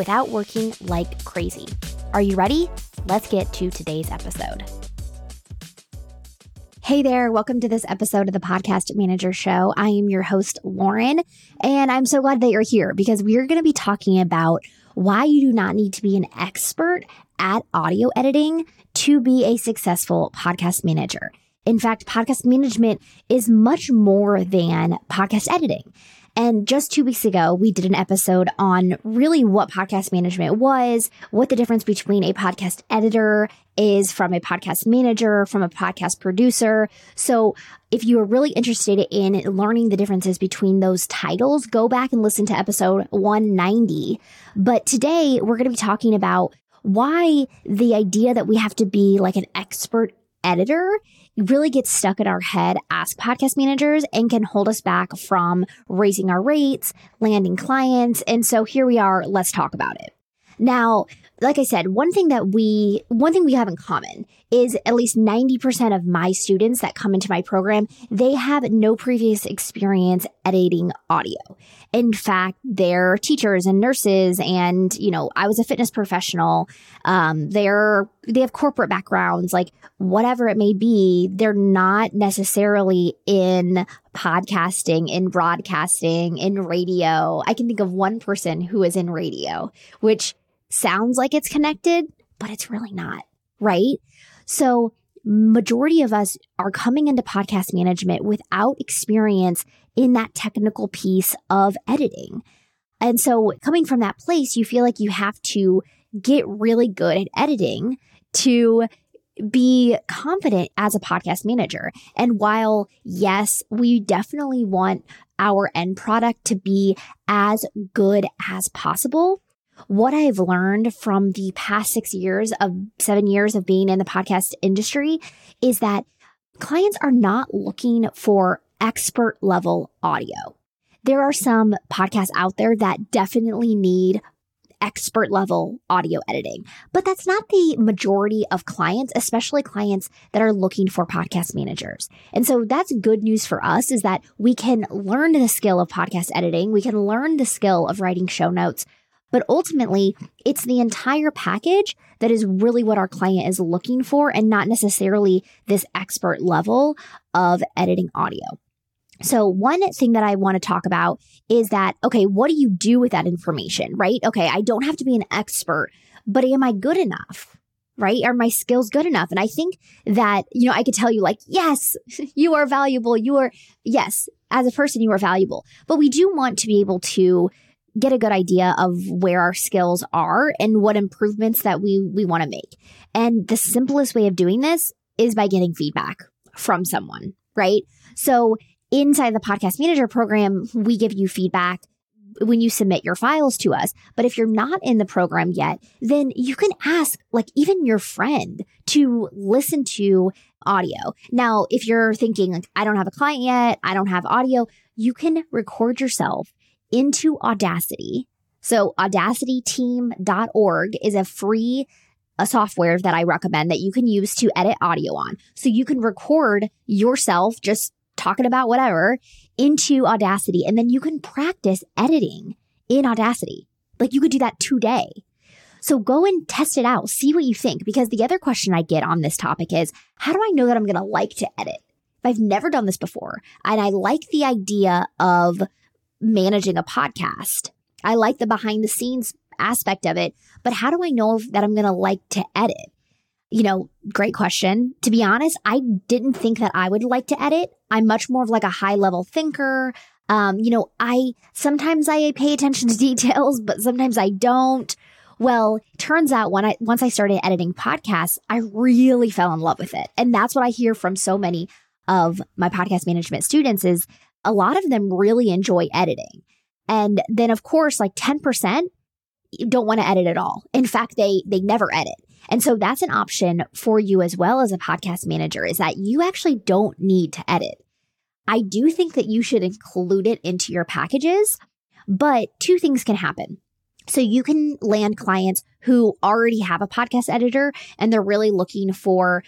without working like crazy. Are you ready? Let's get to today's episode. Hey there, welcome to this episode of the Podcast Manager Show. I am your host, Lauren, and I'm so glad that you're here because we're going to be talking about why you do not need to be an expert at audio editing to be a successful podcast manager. In fact, podcast management is much more than podcast editing. And just two weeks ago, we did an episode on really what podcast management was, what the difference between a podcast editor is from a podcast manager, from a podcast producer. So if you are really interested in learning the differences between those titles, go back and listen to episode 190. But today we're going to be talking about why the idea that we have to be like an expert editor really gets stuck in our head as podcast managers and can hold us back from raising our rates, landing clients. And so here we are. Let's talk about it. Now, like I said, one thing that we, one thing we have in common is at least 90% of my students that come into my program, they have no previous experience editing audio. In fact, they're teachers and nurses and, you know, I was a fitness professional. Um, they're, they have corporate backgrounds, like whatever it may be. They're not necessarily in podcasting, in broadcasting, in radio. I can think of one person who is in radio, which sounds like it's connected, but it's really not, right? So, majority of us are coming into podcast management without experience in that technical piece of editing. And so, coming from that place, you feel like you have to get really good at editing to be confident as a podcast manager. And while, yes, we definitely want our end product to be as good as possible, what I've learned from the past six years of seven years of being in the podcast industry is that clients are not looking for expert level audio. There are some podcasts out there that definitely need expert level audio editing, but that's not the majority of clients, especially clients that are looking for podcast managers. And so that's good news for us is that we can learn the skill of podcast editing. We can learn the skill of writing show notes but ultimately, it's the entire package that is really what our client is looking for and not necessarily this expert level of editing audio. So, one thing that I want to talk about is that, okay, what do you do with that information, right? Okay, I don't have to be an expert, but am I good enough? Right? Are my skills good enough? And I think that, you know, I could tell you, like, yes, you are valuable. You are, yes, as a person, you are valuable. But we do want to be able to get a good idea of where our skills are and what improvements that we we want to make. And the simplest way of doing this is by getting feedback from someone, right? So inside the podcast manager program, we give you feedback when you submit your files to us. But if you're not in the program yet, then you can ask like even your friend to listen to audio. Now, if you're thinking like I don't have a client yet, I don't have audio, you can record yourself into Audacity. So audacityteam.org is a free a software that I recommend that you can use to edit audio on. So you can record yourself just talking about whatever into Audacity and then you can practice editing in Audacity. Like you could do that today. So go and test it out, see what you think. Because the other question I get on this topic is how do I know that I'm going to like to edit? If I've never done this before and I like the idea of managing a podcast. I like the behind the scenes aspect of it, but how do I know that I'm going to like to edit? You know, great question. To be honest, I didn't think that I would like to edit. I'm much more of like a high level thinker. Um, you know, I sometimes I pay attention to details, but sometimes I don't. Well, turns out when I once I started editing podcasts, I really fell in love with it. And that's what I hear from so many of my podcast management students is a lot of them really enjoy editing. And then, of course, like 10% don't want to edit at all. In fact, they they never edit. And so that's an option for you as well as a podcast manager is that you actually don't need to edit. I do think that you should include it into your packages, but two things can happen. So you can land clients who already have a podcast editor and they're really looking for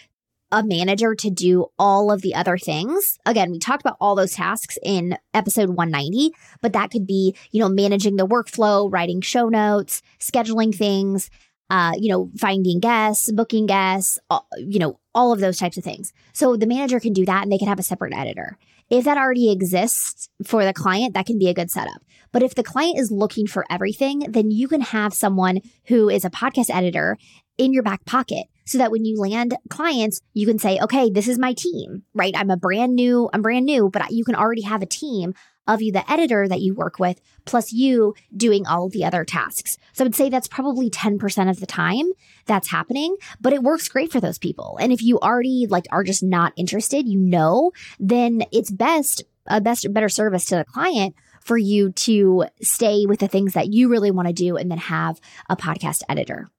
a manager to do all of the other things. Again, we talked about all those tasks in episode 190, but that could be, you know, managing the workflow, writing show notes, scheduling things, uh, you know, finding guests, booking guests, you know, all of those types of things. So the manager can do that and they can have a separate editor. If that already exists for the client, that can be a good setup. But if the client is looking for everything, then you can have someone who is a podcast editor in your back pocket so that when you land clients, you can say, okay, this is my team, right? I'm a brand new, I'm brand new, but you can already have a team of you, the editor that you work with, plus you doing all the other tasks. So I would say that's probably 10% of the time that's happening, but it works great for those people. And if you already like are just not interested, you know, then it's best, a best, better service to the client for you to stay with the things that you really want to do and then have a podcast editor.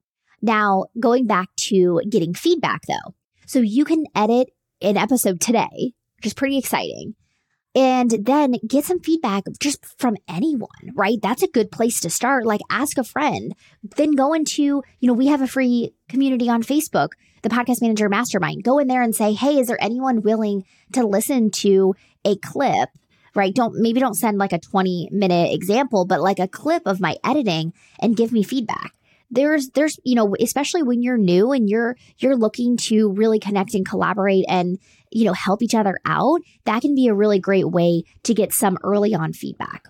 Now, going back to getting feedback though. So you can edit an episode today, which is pretty exciting and then get some feedback just from anyone, right? That's a good place to start. Like ask a friend, then go into, you know, we have a free community on Facebook, the podcast manager mastermind. Go in there and say, Hey, is there anyone willing to listen to a clip? Right. Don't maybe don't send like a 20 minute example, but like a clip of my editing and give me feedback there's there's you know especially when you're new and you're you're looking to really connect and collaborate and you know help each other out that can be a really great way to get some early on feedback.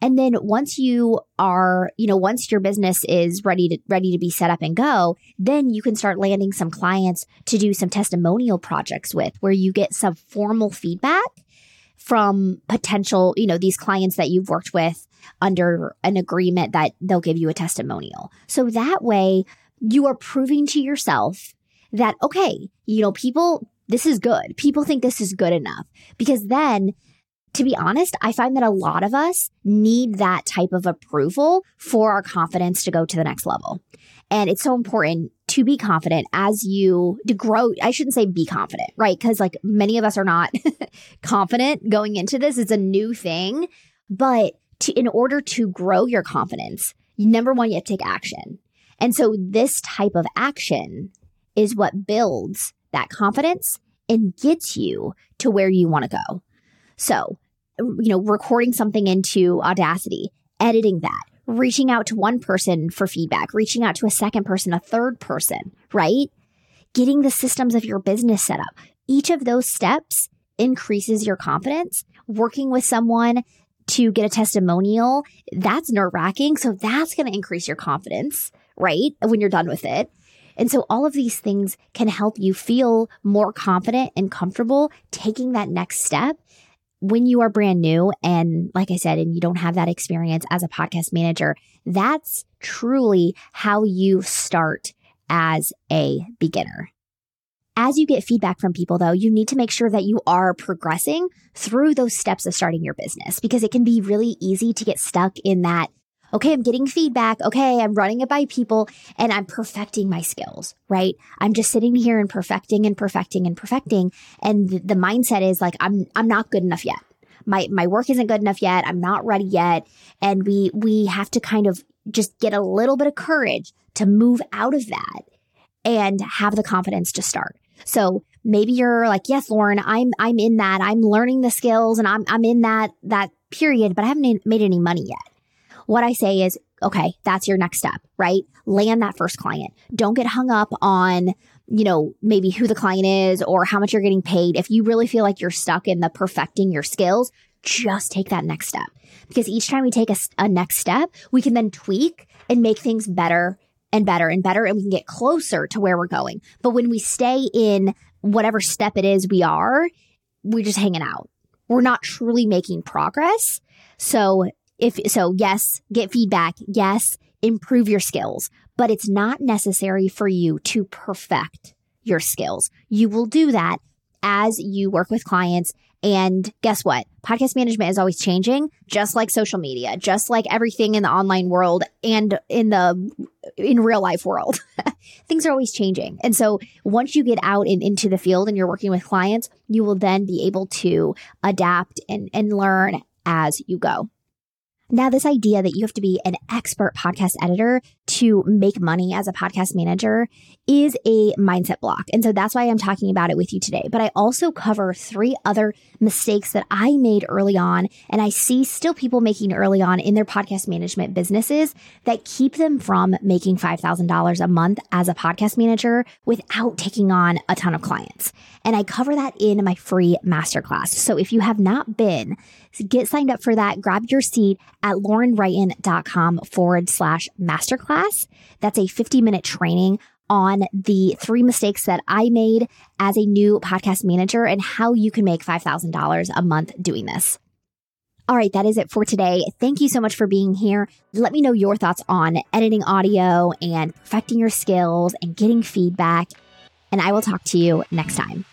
And then once you are, you know, once your business is ready to ready to be set up and go, then you can start landing some clients to do some testimonial projects with where you get some formal feedback from potential, you know, these clients that you've worked with under an agreement that they'll give you a testimonial. So that way you are proving to yourself that, okay, you know, people, this is good. People think this is good enough because then to be honest, I find that a lot of us need that type of approval for our confidence to go to the next level. And it's so important to be confident as you to grow. I shouldn't say be confident, right? Because like many of us are not confident going into this. It's a new thing. But to, in order to grow your confidence, number one, you have to take action. And so this type of action is what builds that confidence and gets you to where you want to go. So, you know, recording something into Audacity, editing that, reaching out to one person for feedback, reaching out to a second person, a third person, right? Getting the systems of your business set up. Each of those steps increases your confidence. Working with someone to get a testimonial, that's nerve wracking. So that's going to increase your confidence, right? When you're done with it. And so all of these things can help you feel more confident and comfortable taking that next step when you are brand new and like I said, and you don't have that experience as a podcast manager, that's truly how you start as a beginner. As you get feedback from people, though, you need to make sure that you are progressing through those steps of starting your business because it can be really easy to get stuck in that okay, I'm getting feedback. Okay, I'm running it by people and I'm perfecting my skills, right? I'm just sitting here and perfecting and perfecting and perfecting. And the, the mindset is like, I'm, I'm not good enough yet. My, my work isn't good enough yet. I'm not ready yet. And we, we have to kind of just get a little bit of courage to move out of that and have the confidence to start. So maybe you're like, yes, Lauren, I'm, I'm in that. I'm learning the skills and I'm, I'm in that, that period, but I haven't made any money yet what I say is, okay, that's your next step, right? Land that first client. Don't get hung up on, you know, maybe who the client is or how much you're getting paid. If you really feel like you're stuck in the perfecting your skills, just take that next step. Because each time we take a, a next step, we can then tweak and make things better and better and better, and we can get closer to where we're going. But when we stay in whatever step it is we are, we're just hanging out. We're not truly making progress. So if so, yes, get feedback. Yes, improve your skills, but it's not necessary for you to perfect your skills. You will do that as you work with clients. And guess what? Podcast management is always changing, just like social media, just like everything in the online world and in the in real life world. Things are always changing. And so once you get out and into the field and you're working with clients, you will then be able to adapt and, and learn as you go. Now, this idea that you have to be an expert podcast editor to make money as a podcast manager is a mindset block. And so that's why I'm talking about it with you today. But I also cover three other mistakes that I made early on and I see still people making early on in their podcast management businesses that keep them from making $5,000 a month as a podcast manager without taking on a ton of clients. And I cover that in my free masterclass. So if you have not been, get signed up for that. Grab your seat at laurenwrighton.com forward slash masterclass. That's a 50 minute training on the three mistakes that I made as a new podcast manager and how you can make $5,000 a month doing this. All right, that is it for today. Thank you so much for being here. Let me know your thoughts on editing audio and perfecting your skills and getting feedback. And I will talk to you next time.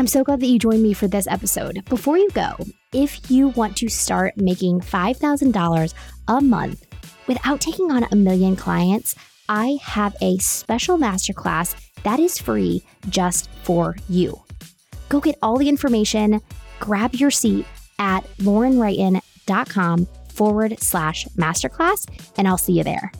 I'm so glad that you joined me for this episode. Before you go, if you want to start making $5,000 a month without taking on a million clients, I have a special masterclass that is free just for you. Go get all the information, grab your seat at laurenwrighton.com forward slash masterclass, and I'll see you there.